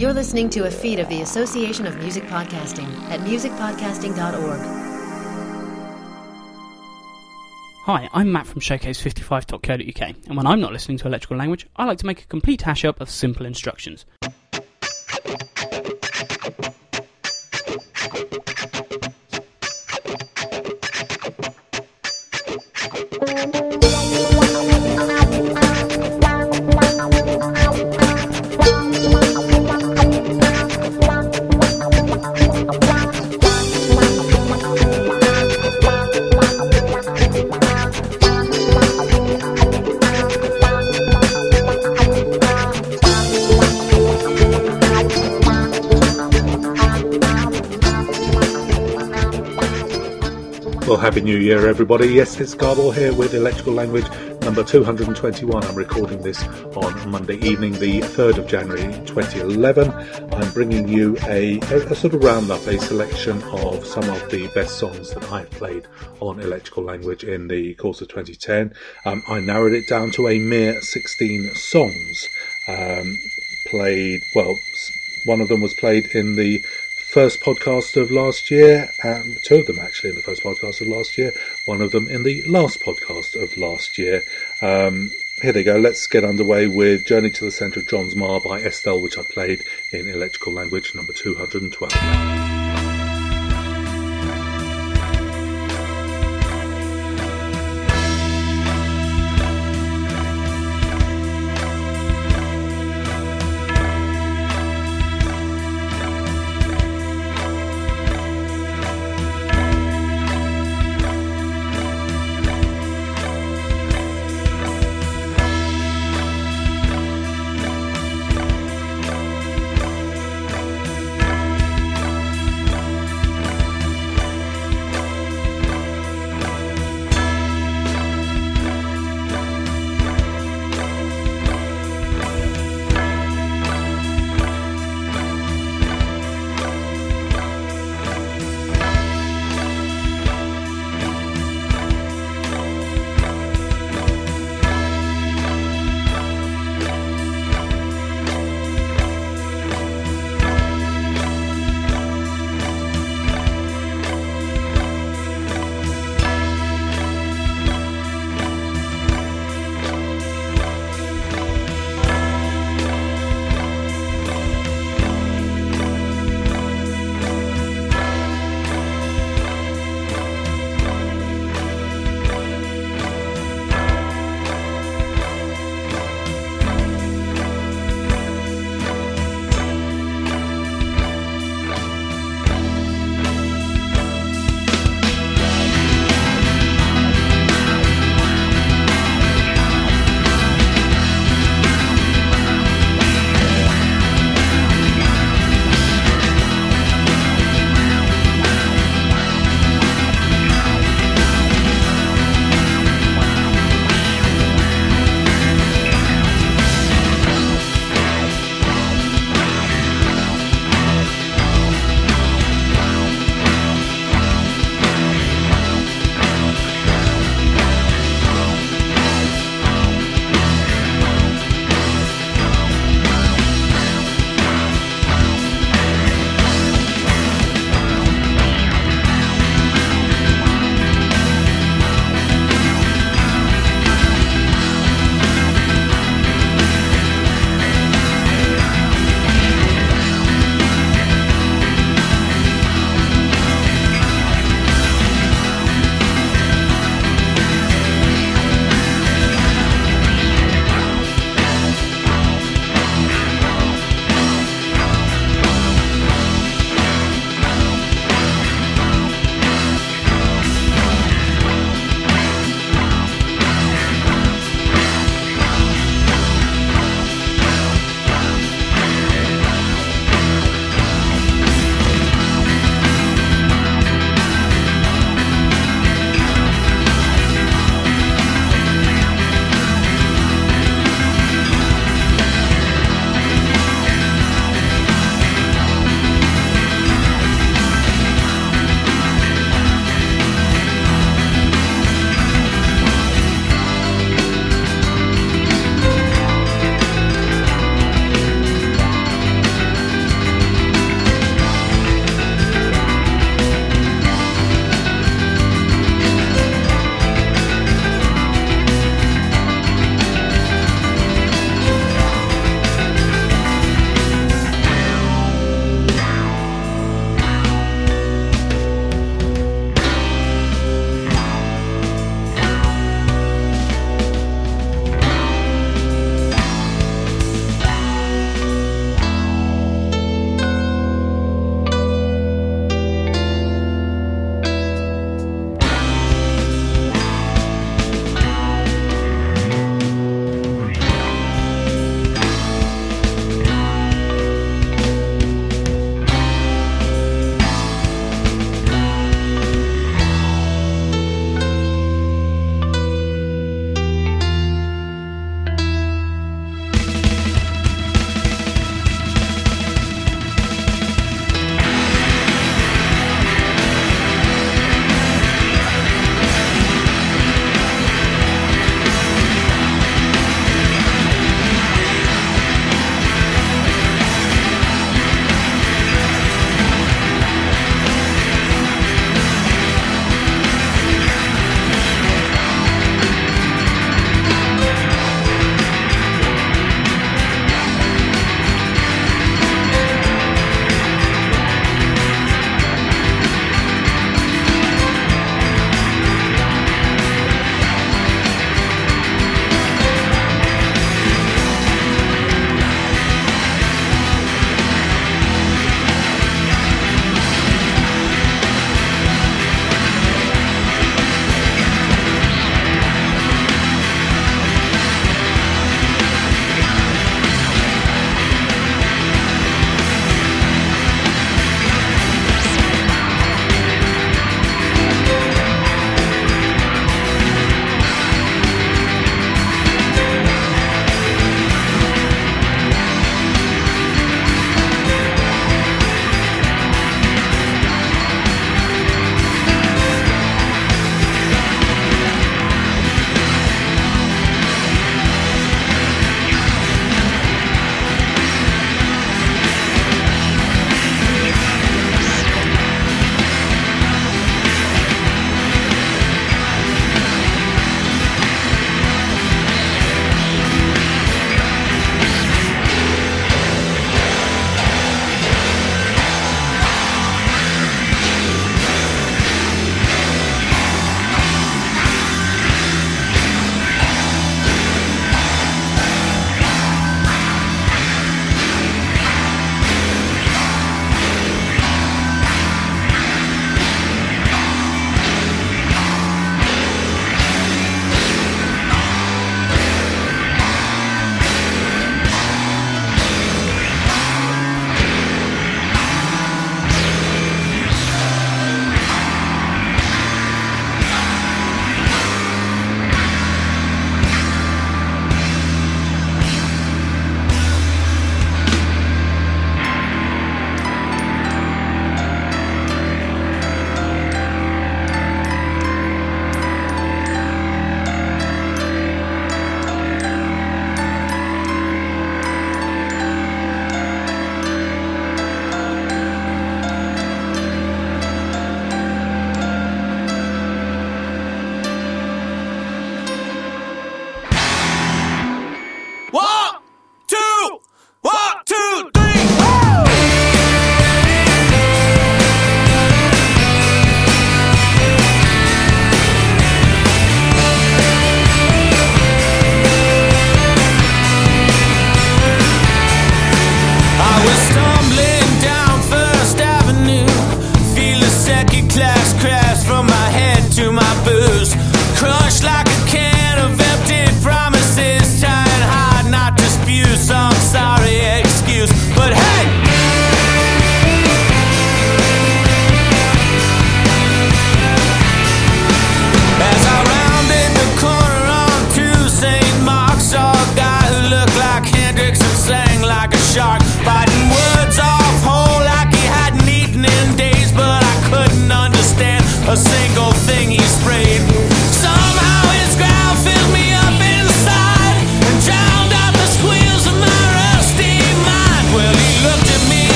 You're listening to a feed of the Association of Music Podcasting at musicpodcasting.org. Hi, I'm Matt from Showcase55.co.uk, and when I'm not listening to electrical language, I like to make a complete hash up of simple instructions. Year, everybody. Yes, it's Garble here with Electrical Language number 221. I'm recording this on Monday evening, the 3rd of January 2011. I'm bringing you a, a, sort of roundup, a selection of some of the best songs that I've played on Electrical Language in the course of 2010. Um, I narrowed it down to a mere 16 songs. Um, played, well, one of them was played in the first podcast of last year, um, two of them actually in the first podcast of last year, one of them in the last podcast of last year. Um, here they go. Let's get underway with Journey to the Centre of John's Mar by Estelle, which I played in electrical language number 212.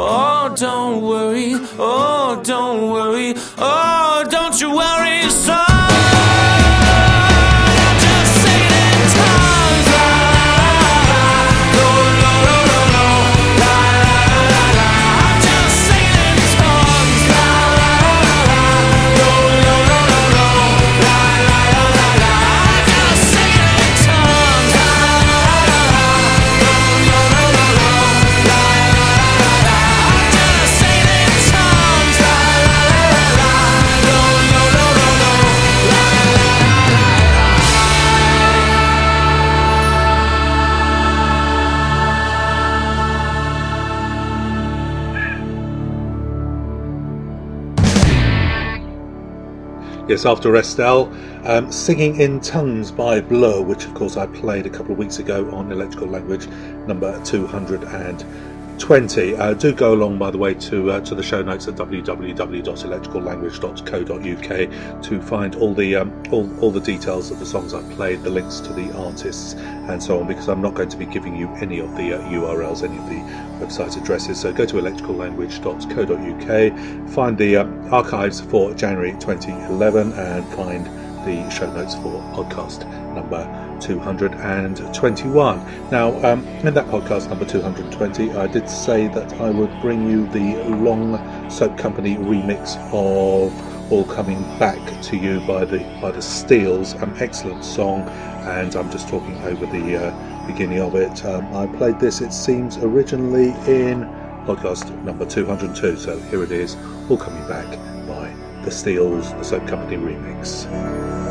Oh, don't worry. Oh, don't worry. Oh, Yes, after Estelle, um, Singing in Tongues by Blur, which of course I played a couple of weeks ago on Electrical Language number 220. Uh, do go along, by the way, to uh, to the show notes at www.electricallanguage.co.uk to find all the um, all, all the details of the songs I played, the links to the artists, and so on, because I'm not going to be giving you any of the uh, URLs, any of the website addresses. So go to electricallanguage.co.uk, find the uh, archives for January 2011, and find the show notes for podcast number 221. Now, um, in that podcast number 220, I did say that I would bring you the Long Soap Company remix of all coming back to you by the by the Steels. An excellent song, and I'm just talking over the uh, beginning of it. Um, I played this, it seems, originally in podcast number 202, so here it is, all coming back by The Steels, the Soap Company remix.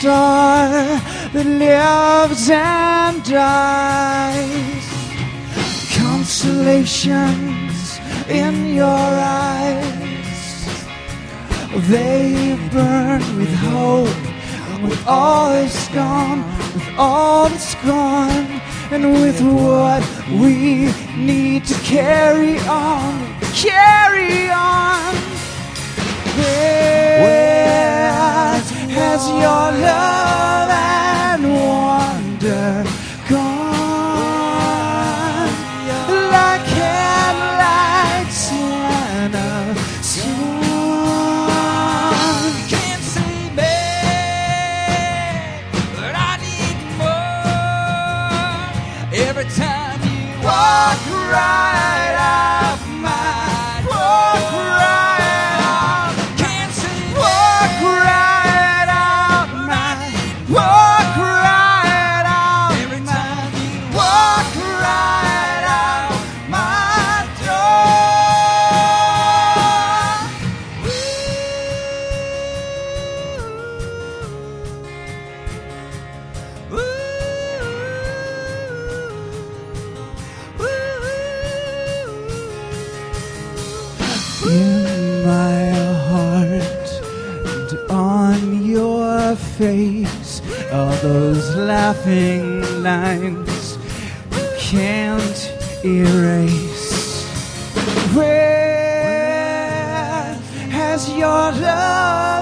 Star that lives and dies. Constellations in your eyes, they burn with hope. With all that's gone, with all that's gone, and with what we need to carry on, carry on. Has your love and wonder gone? Like headlights in a sun. Can't see me, but I need more. Every time you walk right out laughing lines you can't erase. Where has your love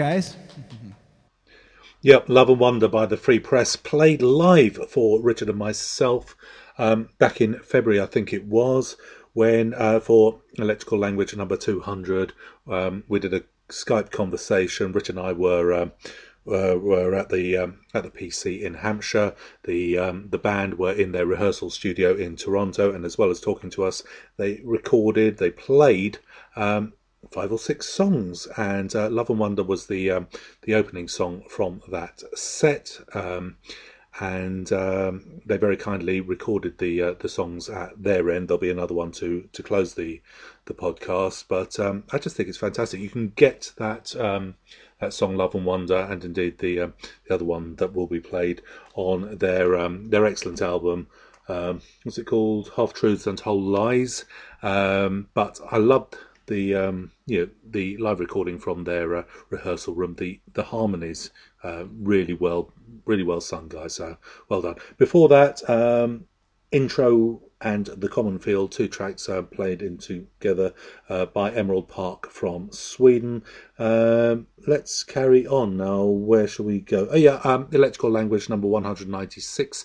guys. Yep, Love and Wonder by the Free Press played live for Richard and myself um, back in February, I think it was, when uh, for Electrical Language number 200, um, we did a Skype conversation. Richard and I were. Um, uh, were at the um, at the PC in Hampshire. The um, the band were in their rehearsal studio in Toronto, and as well as talking to us, they recorded, they played um, five or six songs, and uh, "Love and Wonder" was the um, the opening song from that set. Um, and um, they very kindly recorded the uh, the songs at their end. There'll be another one to to close the the podcast, but um, I just think it's fantastic. You can get that um, that song "Love and Wonder" and indeed the um, the other one that will be played on their um, their excellent album. Um, what's it called? Half Truths and Whole Lies. Um, but I loved the um, you know the live recording from their uh, rehearsal room. The the harmonies uh, really well really well sung, guys. So well done. Before that, um, intro and the common field two tracks uh, played in together uh, by emerald park from sweden um, let's carry on now where shall we go oh yeah um, electrical language number 196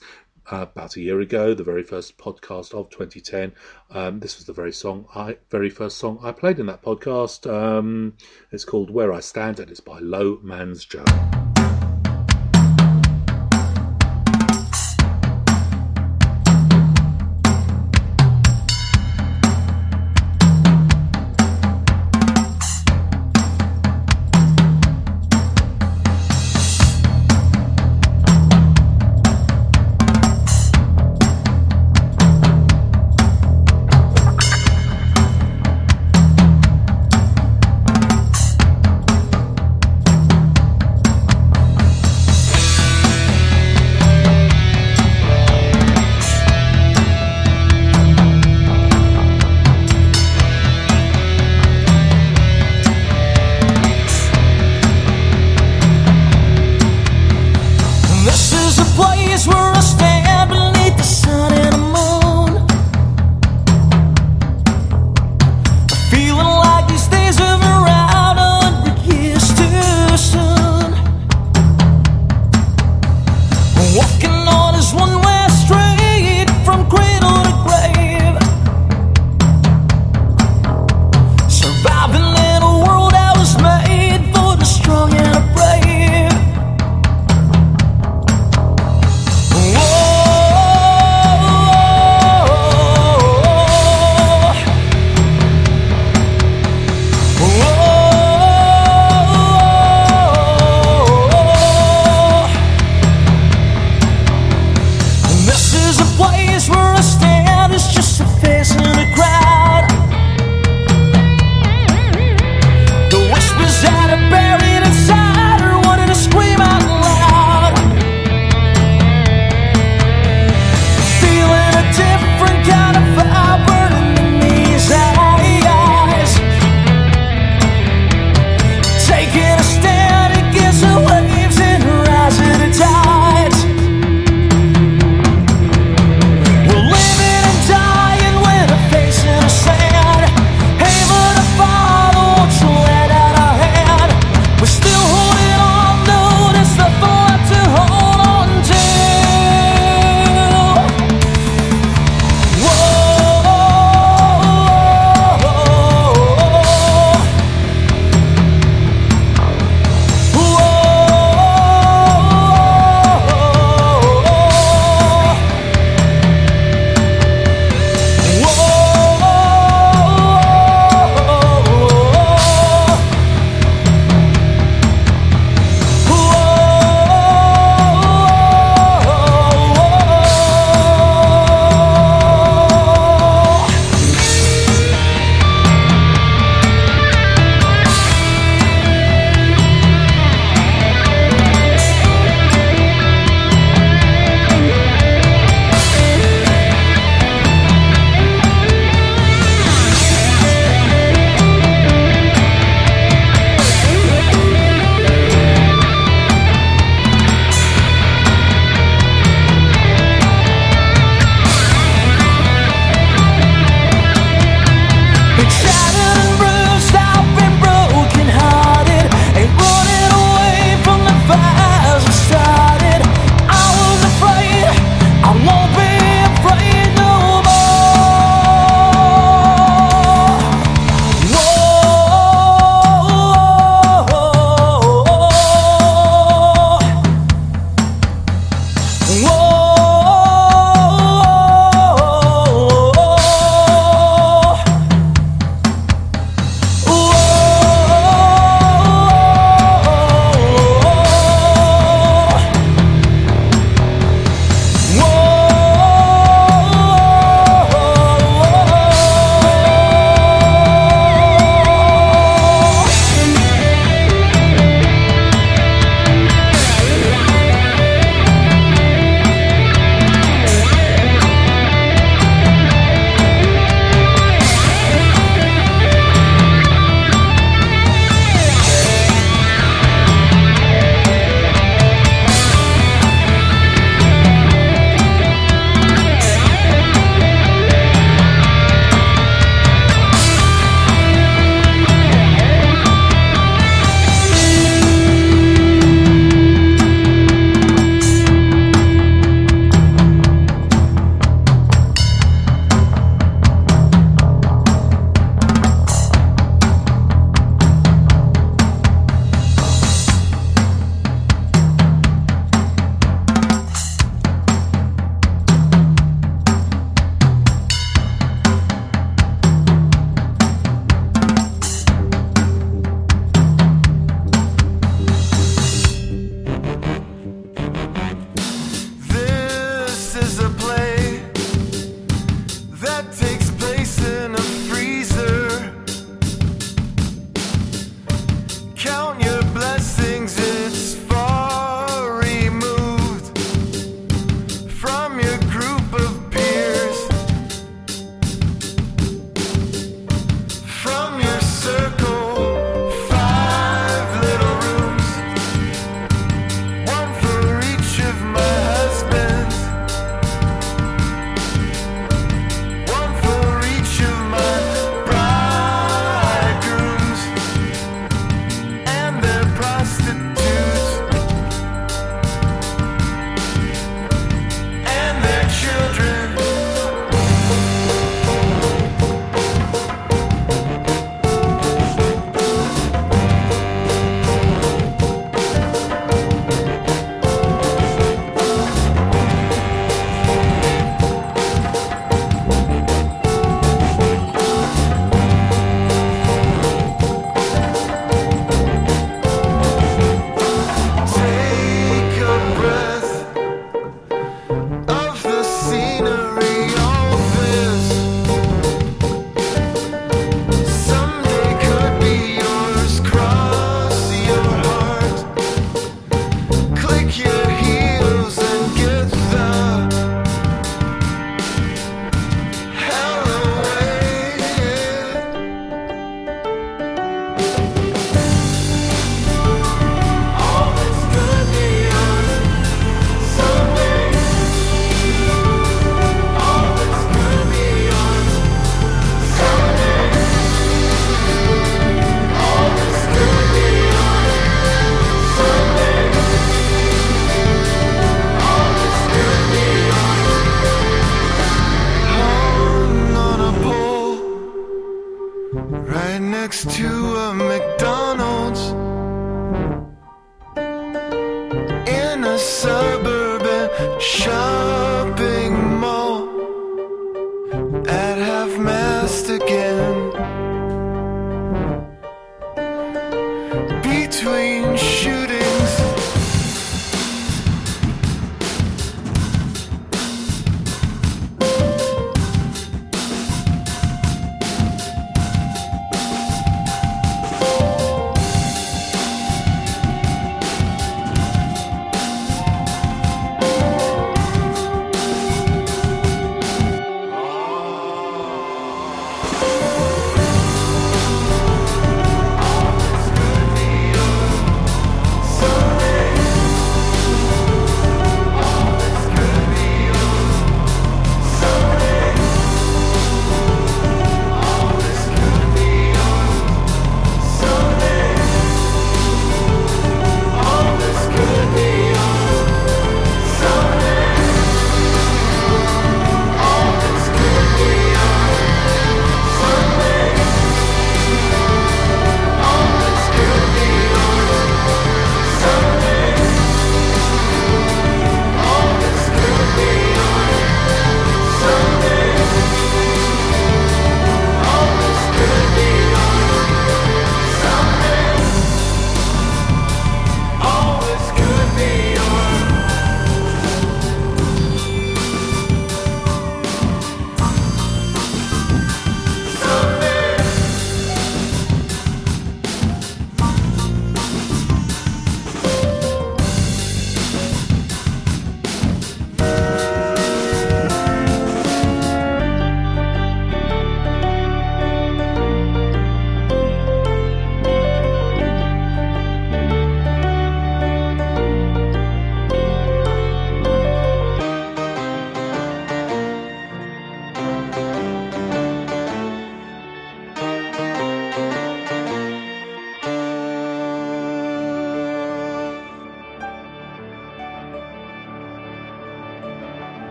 uh, about a year ago the very first podcast of 2010 um, this was the very song i very first song i played in that podcast. Um, it's called where i stand and it's by low man's joe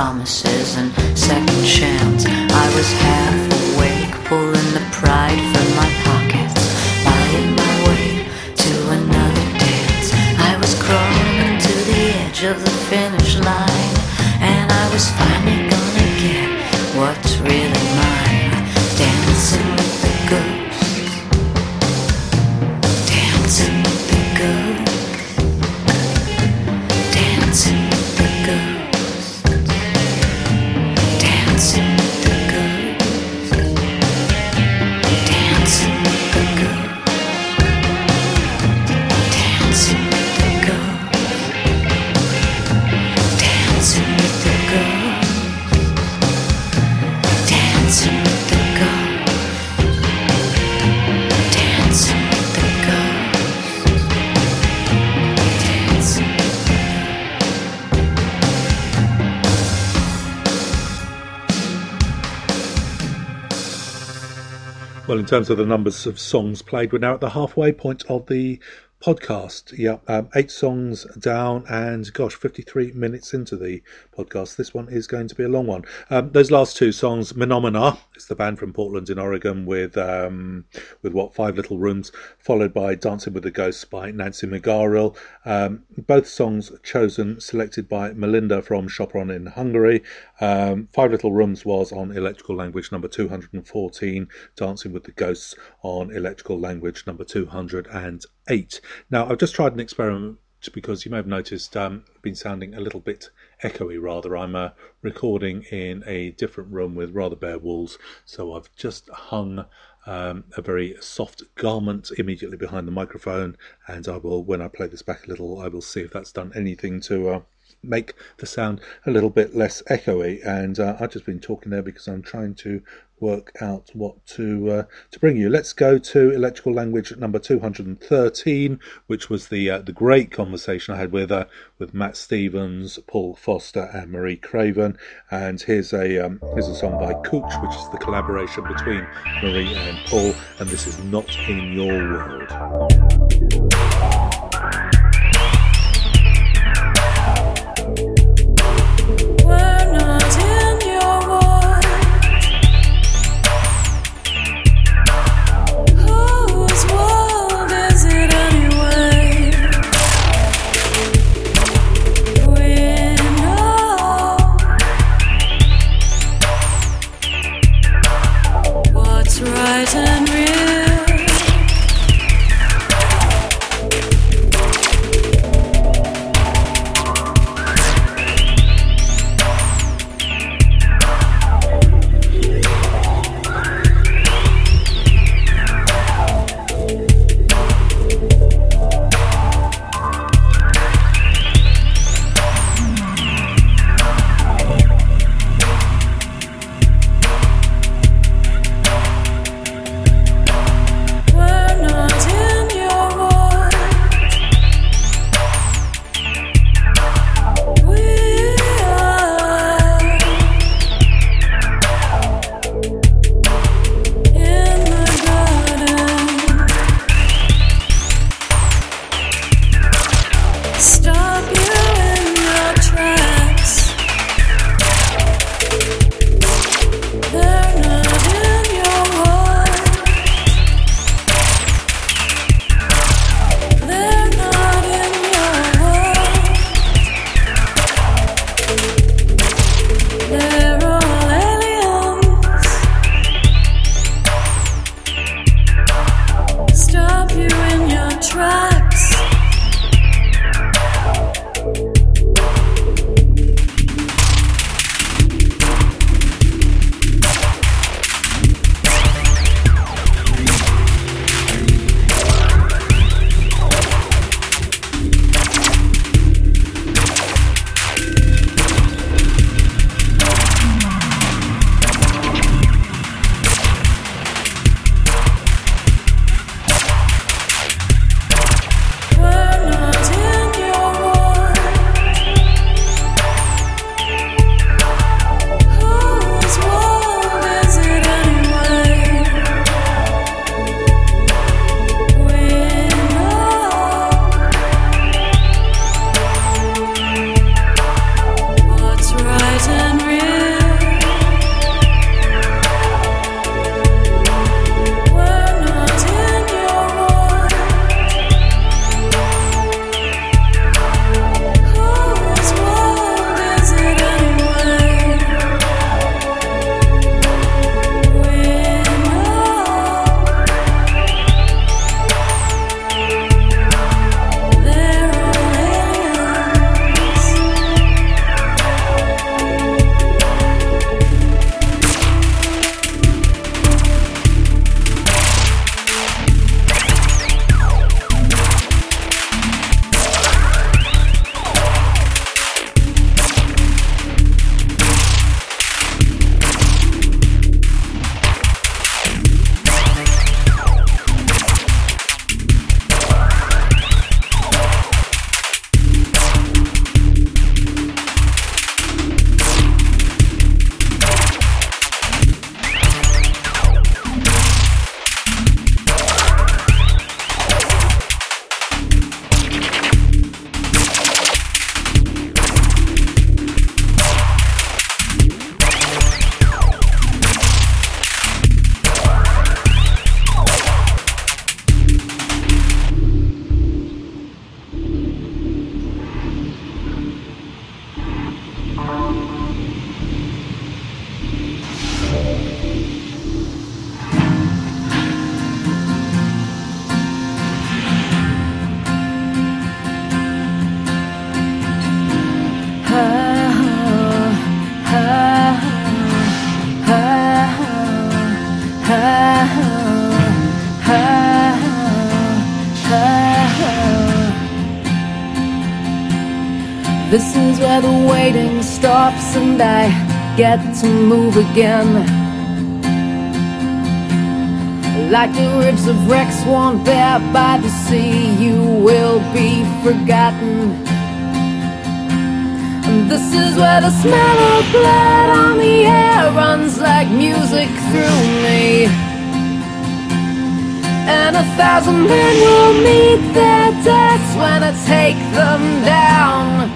promises and second chance. I was half in terms of the numbers of songs played, we're now at the halfway point of the podcast. Yeah, um, eight songs down, and gosh, 53 minutes into the podcast. This one is going to be a long one. Um, those last two songs, Menomena, it's the band from Portland in Oregon with um, with what five little rooms, followed by Dancing with the Ghosts by Nancy McGarrell. Um, both songs chosen, selected by Melinda from Sopron in Hungary. Um, five Little Rooms was on Electrical Language number 214, Dancing with the Ghosts on Electrical Language number 208. Now, I've just tried an experiment because you may have noticed um, I've been sounding a little bit echoey rather. I'm uh, recording in a different room with rather bare walls, so I've just hung um, a very soft garment immediately behind the microphone, and I will, when I play this back a little, I will see if that's done anything to. Uh, make the sound a little bit less echoey and uh, I've just been talking there because I'm trying to work out what to uh, to bring you. Let's go to electrical language number 213, which was the uh, the great conversation I had with uh, with Matt Stevens, Paul Foster, and Marie Craven. And here's a um, here's a song by Cooch, which is the collaboration between Marie and Paul, and this is not in your world. And I get to move again. Like the ribs of Rex worn bare by the sea, you will be forgotten. And this is where the smell of blood on the air runs like music through me. And a thousand men will meet their deaths when I take them down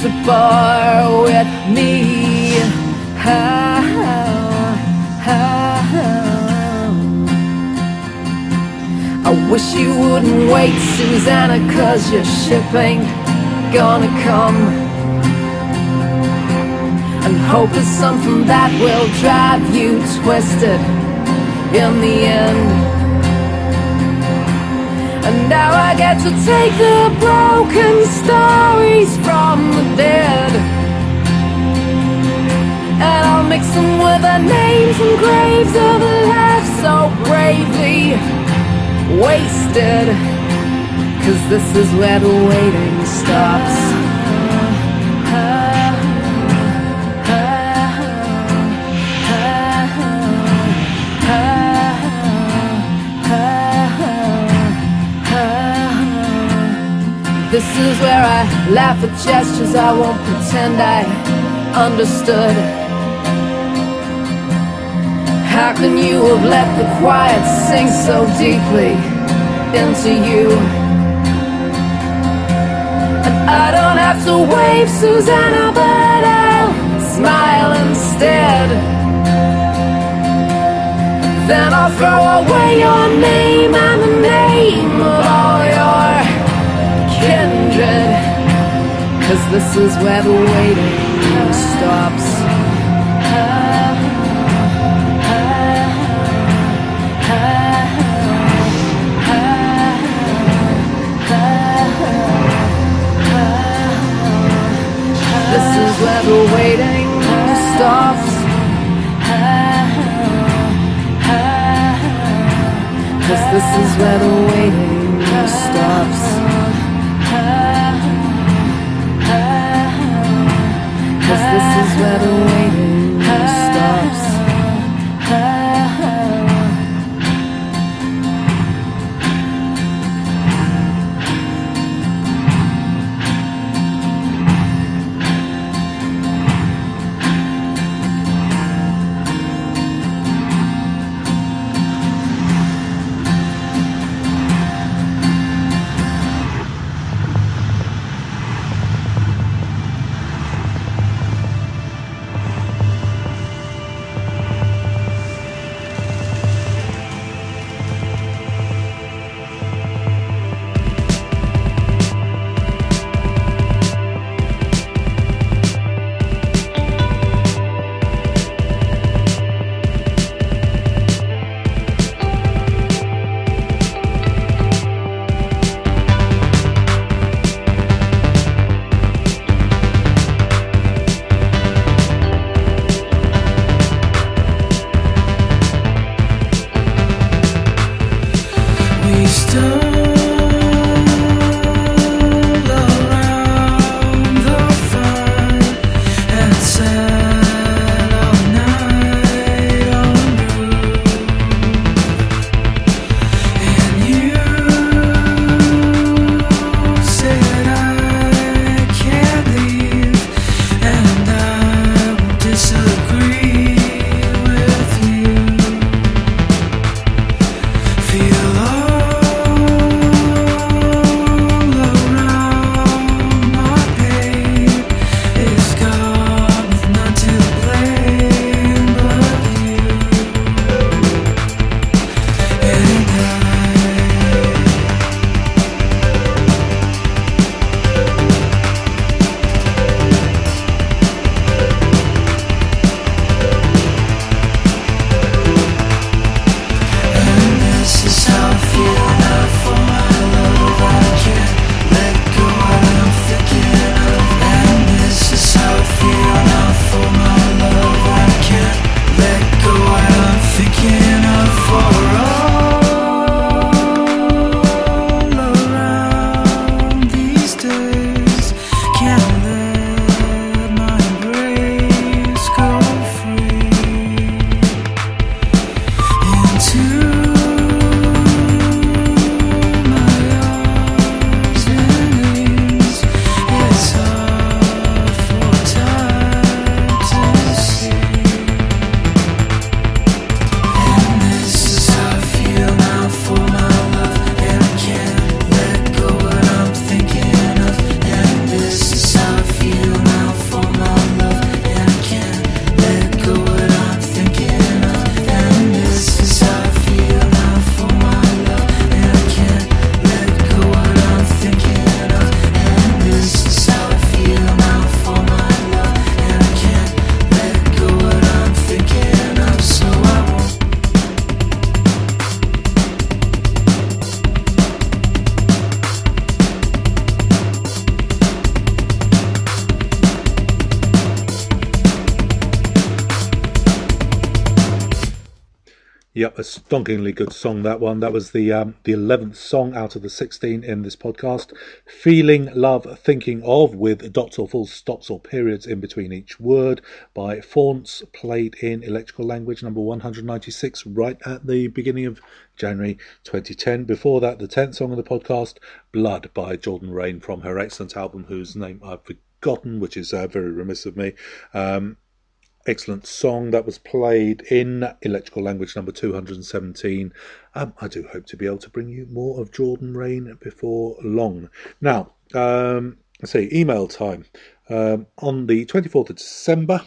to bar with me. I wish you wouldn't wait, Susanna, cause your ship ain't gonna come. And hope is something that will drive you twisted in the end. And now I get to take the broken stories from the dead. And I'll mix them with the names and graves of the lives so bravely wasted. Cause this is where the waiting stops. This is where I laugh at gestures I won't pretend I understood. How can you have let the quiet sink so deeply into you? And I don't have to wave, Susanna, but I'll smile instead. Then I'll throw away your name and the name of all your kindred. Cause this is where the waiting stops. Where the waiting stops. Cause this is where the waiting stops. Cause this is where the waiting Stonkingly good song that one. That was the um, the eleventh song out of the sixteen in this podcast. Feeling Love Thinking of with dots or full stops or periods in between each word by Faunts, played in electrical language number one hundred ninety six, right at the beginning of January 2010. Before that, the 10th song of the podcast, Blood by Jordan Reyne from her excellent album, whose name I've forgotten, which is uh, very remiss of me. Um, excellent song that was played in electrical language number 217 um, i do hope to be able to bring you more of jordan reyne before long now um, let's see email time um, on the 24th of december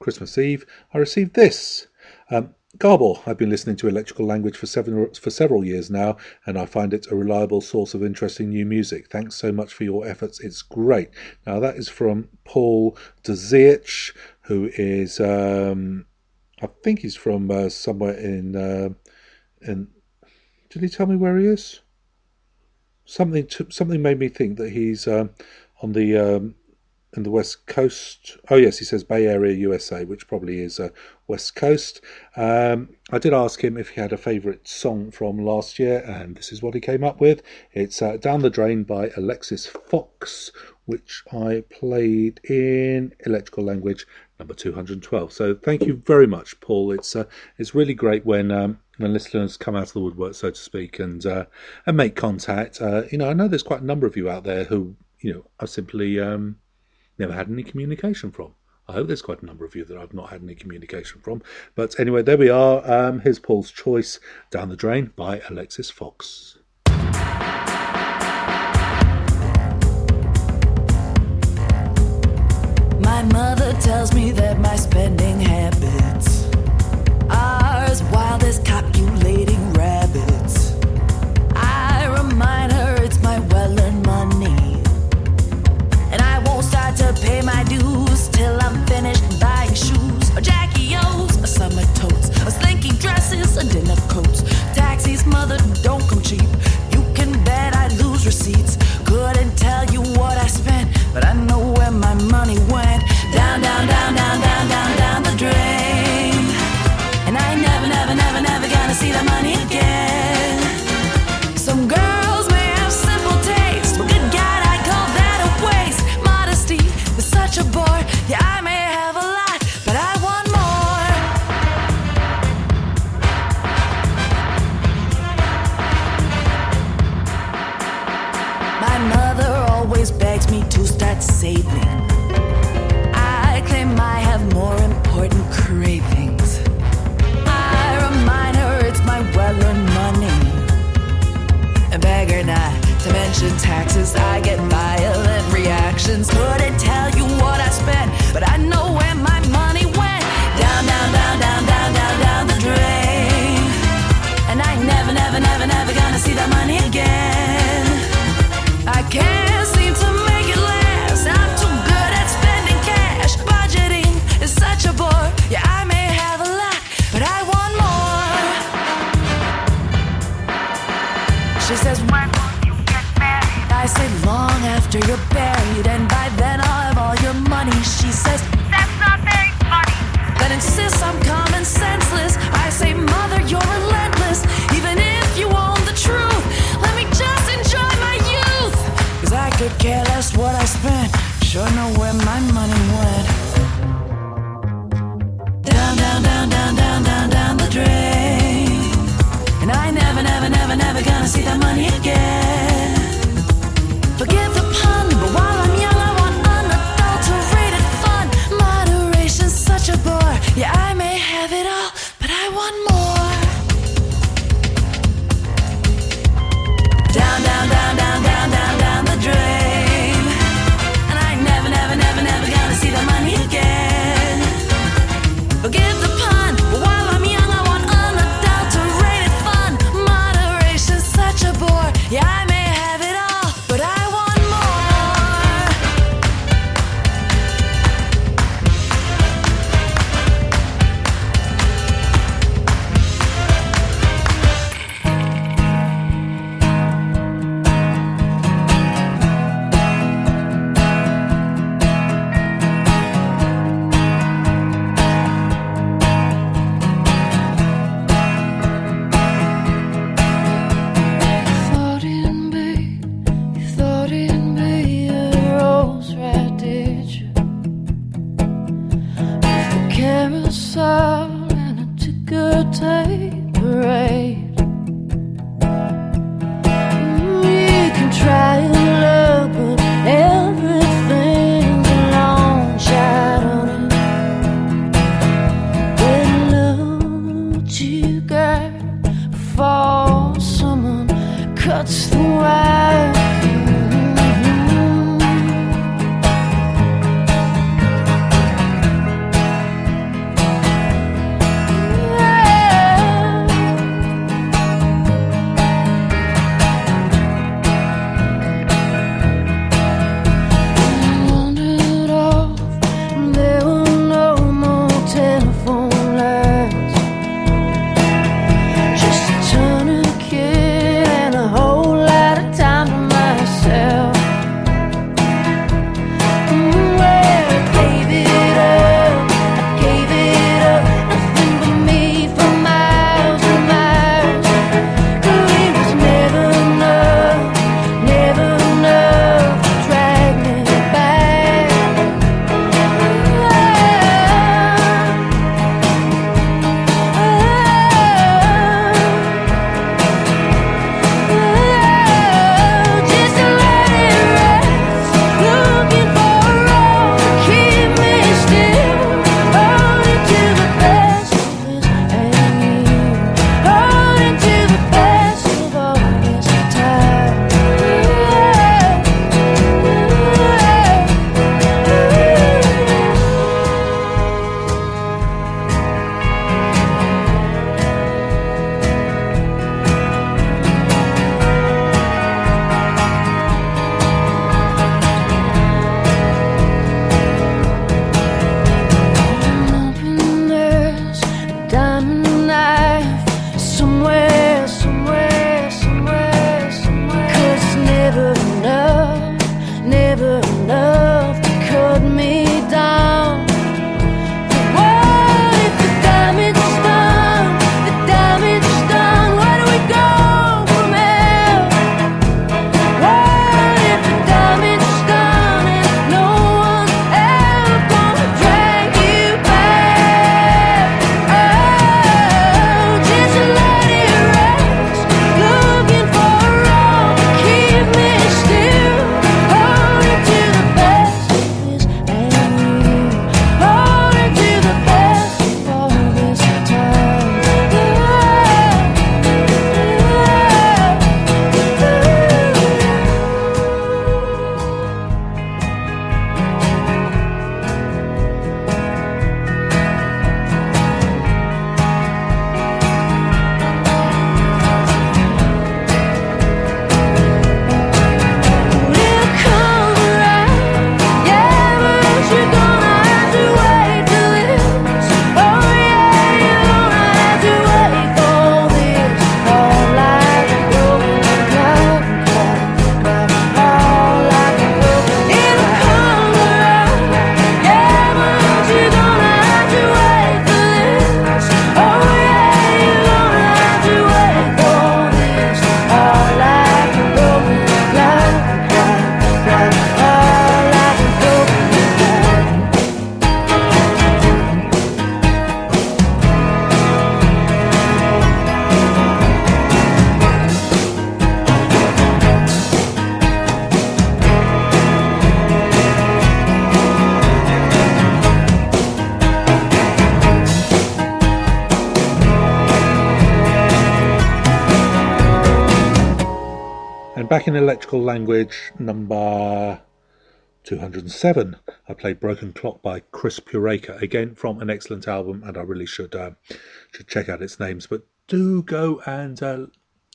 christmas eve i received this um, Garble, I've been listening to electrical language for seven for several years now, and I find it a reliable source of interesting new music. Thanks so much for your efforts. It's great. Now that is from Paul Dezich, who is um, I think he's from uh, somewhere in uh, in. Did he tell me where he is? Something something made me think that he's um, on the um, in the west coast. Oh yes, he says Bay Area, USA, which probably is uh, west coast. Um, I did ask him if he had a favourite song from last year, and this is what he came up with. It's uh, "Down the Drain" by Alexis Fox, which I played in electrical language number 212. So thank you very much, Paul. It's uh, it's really great when um, when listeners come out of the woodwork, so to speak, and uh, and make contact. Uh, you know, I know there's quite a number of you out there who you know are simply um, never had any communication from. I hope there's quite a number of you that I've not had any communication from. But anyway, there we are. Um, here's Paul's choice, "Down the Drain" by Alexis Fox. My mother tells me that my spending habits are as wild as copulating rabbits. I remind her it's my well earned money. And I won't start to pay my dues till I'm finished buying shoes, or Jackie O's, or summer totes, or slinky dresses, or dinner coats. Taxis, mother, don't taxes. I get violent reactions. Couldn't tell you what I spent, but I know see that money again. The pun, but while I'm young, I want unadulterated fun. Moderation's such a bore. Yeah, I may have it all, but I want more. Electrical language number 207. I played Broken Clock by Chris Pureka, again from an excellent album, and I really should uh, should check out its names. But do go and uh,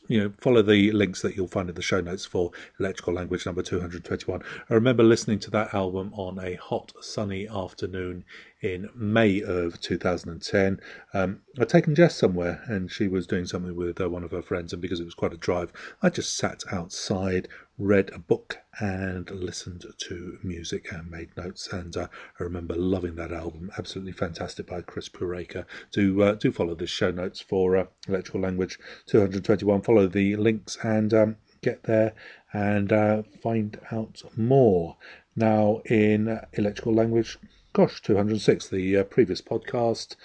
you know, follow the links that you'll find in the show notes for Electrical Language number 221. I remember listening to that album on a hot, sunny afternoon in May of 2010. Um, I'd taken Jess somewhere and she was doing something with uh, one of her friends, and because it was quite a drive, I just sat outside, read a book, and listened to music and made notes. And uh, I remember loving that album. Absolutely fantastic by Chris Pureka. Do uh, do follow the show notes for uh, Electrical Language 221. Follow the links and um, get there and uh, find out more. Now in Electrical Language, gosh, 206, the uh, previous podcast.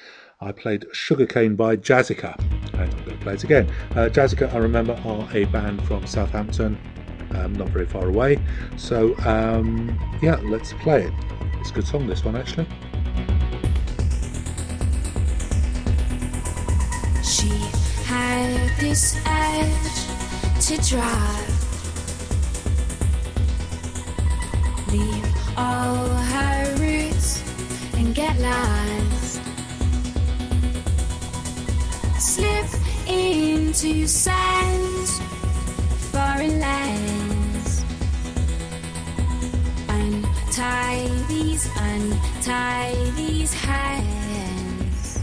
I played Sugarcane by Jazzica, and I'm going to play it again. Uh, Jazzica, I remember, are a band from Southampton, um, not very far away. So, um, yeah, let's play it. It's a good song, this one, actually. She had this edge to drive. Leave all her roots and get lost. Slip into sands, foreign lands. Untie these, untie these hands.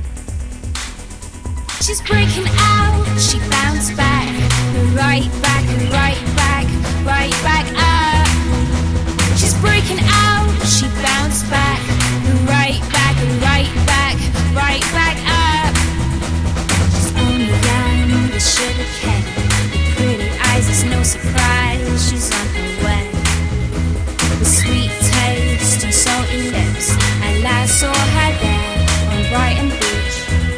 She's breaking out, she bounced back, right back, right back, right back up. She's breaking out, she bounced back, right back, right back, right back up. She's only young, the pretty eyes, it's no surprise she's on her way. Sweet taste and salty lips, I last saw her there on Brighton Beach.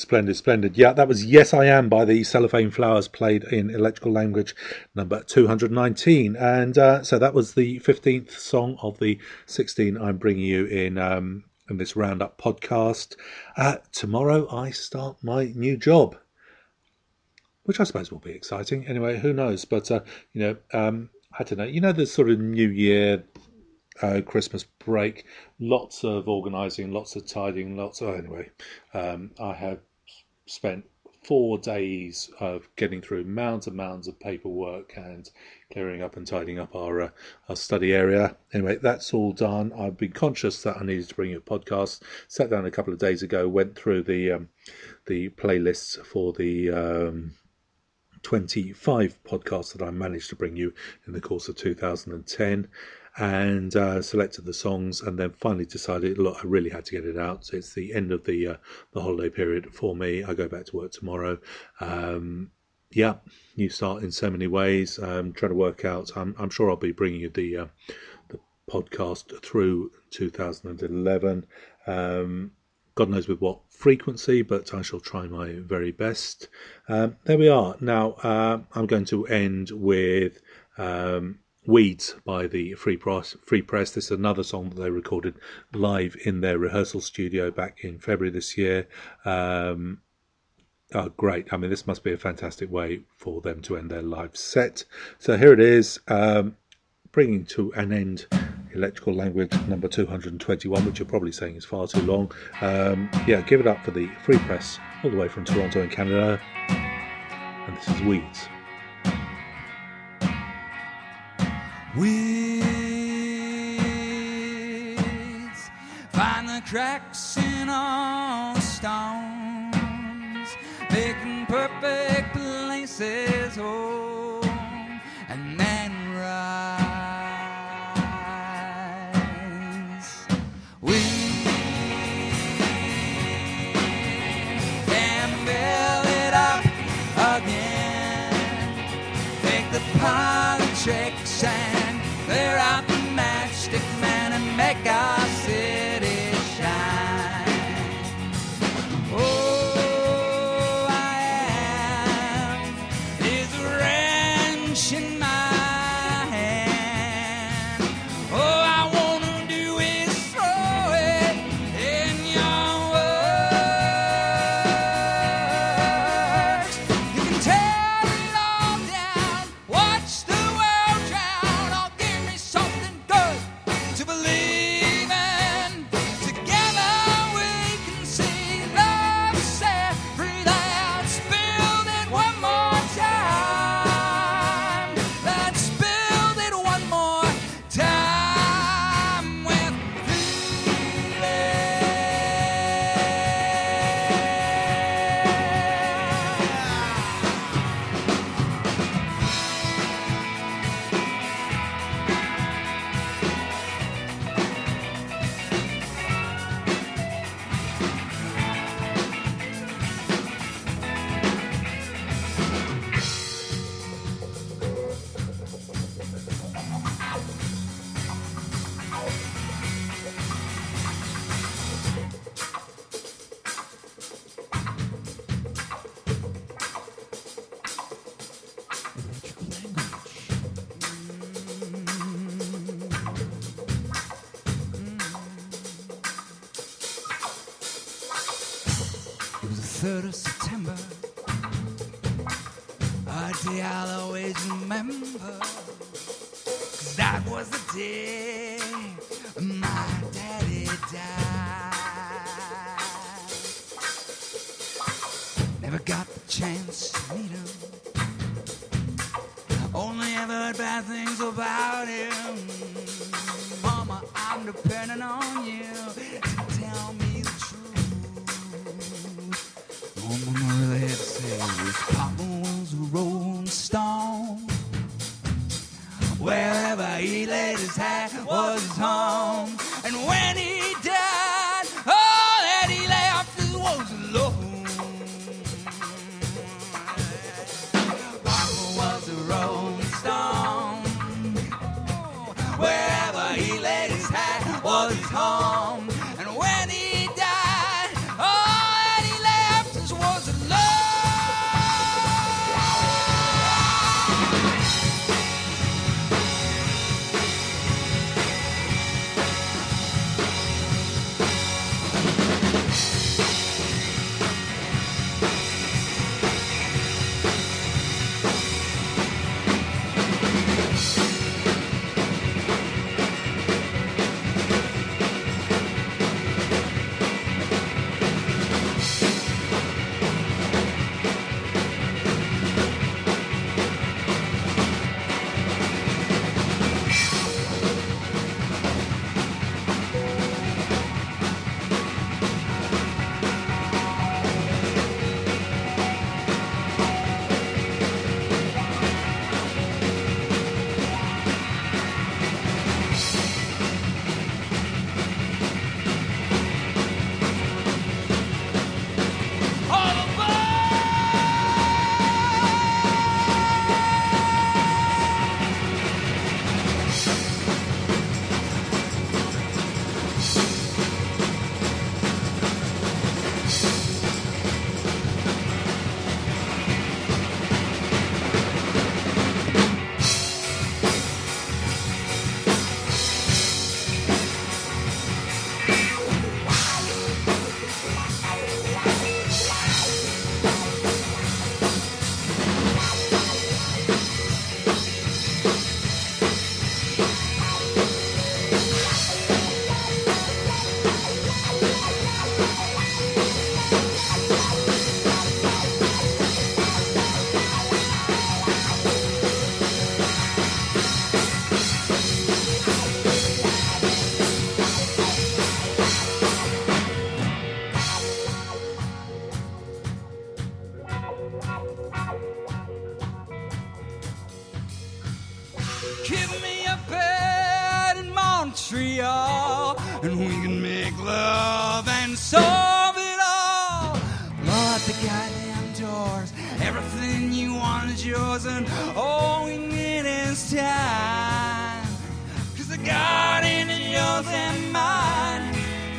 Splendid, splendid. Yeah, that was Yes I Am by the Cellophane Flowers, played in electrical language number 219. And uh, so that was the 15th song of the 16 I'm bringing you in. Um, in this roundup podcast. Uh, tomorrow I start my new job, which I suppose will be exciting. Anyway, who knows? But uh, you know, um, I don't know. You know, the sort of New Year uh, Christmas break. Lots of organising, lots of tidying, lots of. Anyway, um, I have spent four days of getting through mounds and mounds of paperwork and clearing up and tidying up our uh, our study area. Anyway, that's all done. I've been conscious that I needed to bring you a podcast. Sat down a couple of days ago, went through the um, the playlists for the. Um, 25 podcasts that I managed to bring you in the course of 2010 and uh, selected the songs and then finally decided look I really had to get it out. So it's the end of the uh, the holiday period for me. I go back to work tomorrow. Um, yeah you start in so many ways um, trying to work out. I'm, I'm sure I'll be bringing you the uh, the podcast through 2011 um, God knows with what frequency, but I shall try my very best. Um, there we are. Now, uh, I'm going to end with um, Weeds by the Free Press. Free Press. This is another song that they recorded live in their rehearsal studio back in February this year. Um, oh, great. I mean, this must be a fantastic way for them to end their live set. So here it is, um, bringing to an end electrical language number 221, which you're probably saying is far too long. Um, yeah, give it up for the Free Press all the way from Toronto in Canada. And this is Weeds. Weeds find the cracks in all stones, making perfect places. Home, was home.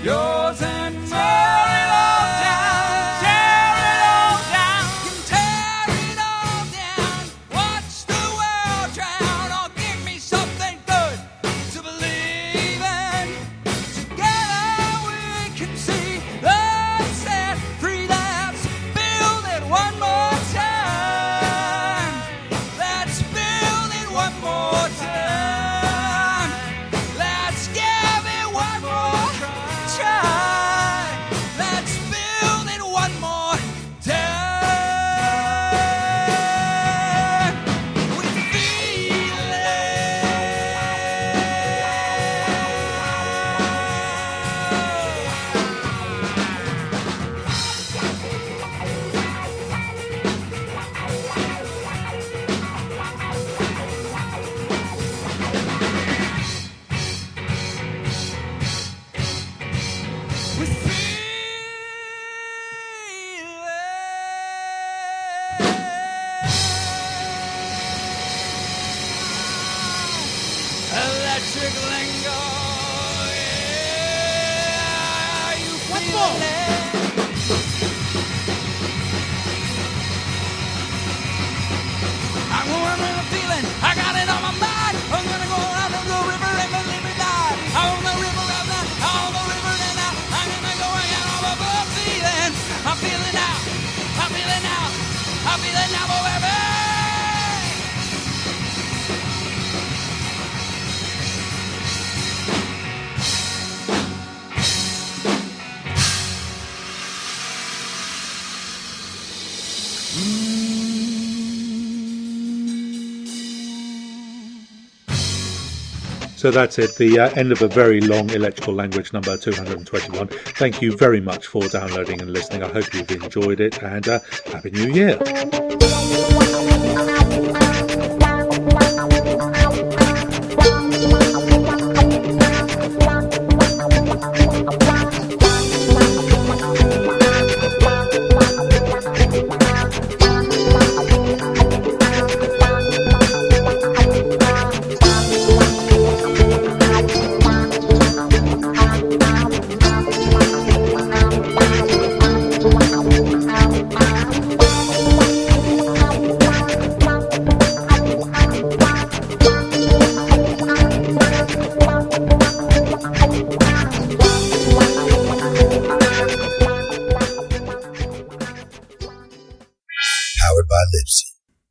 You're So that's it, the uh, end of a very long electrical language number 221. Thank you very much for downloading and listening. I hope you've enjoyed it and uh, Happy New Year.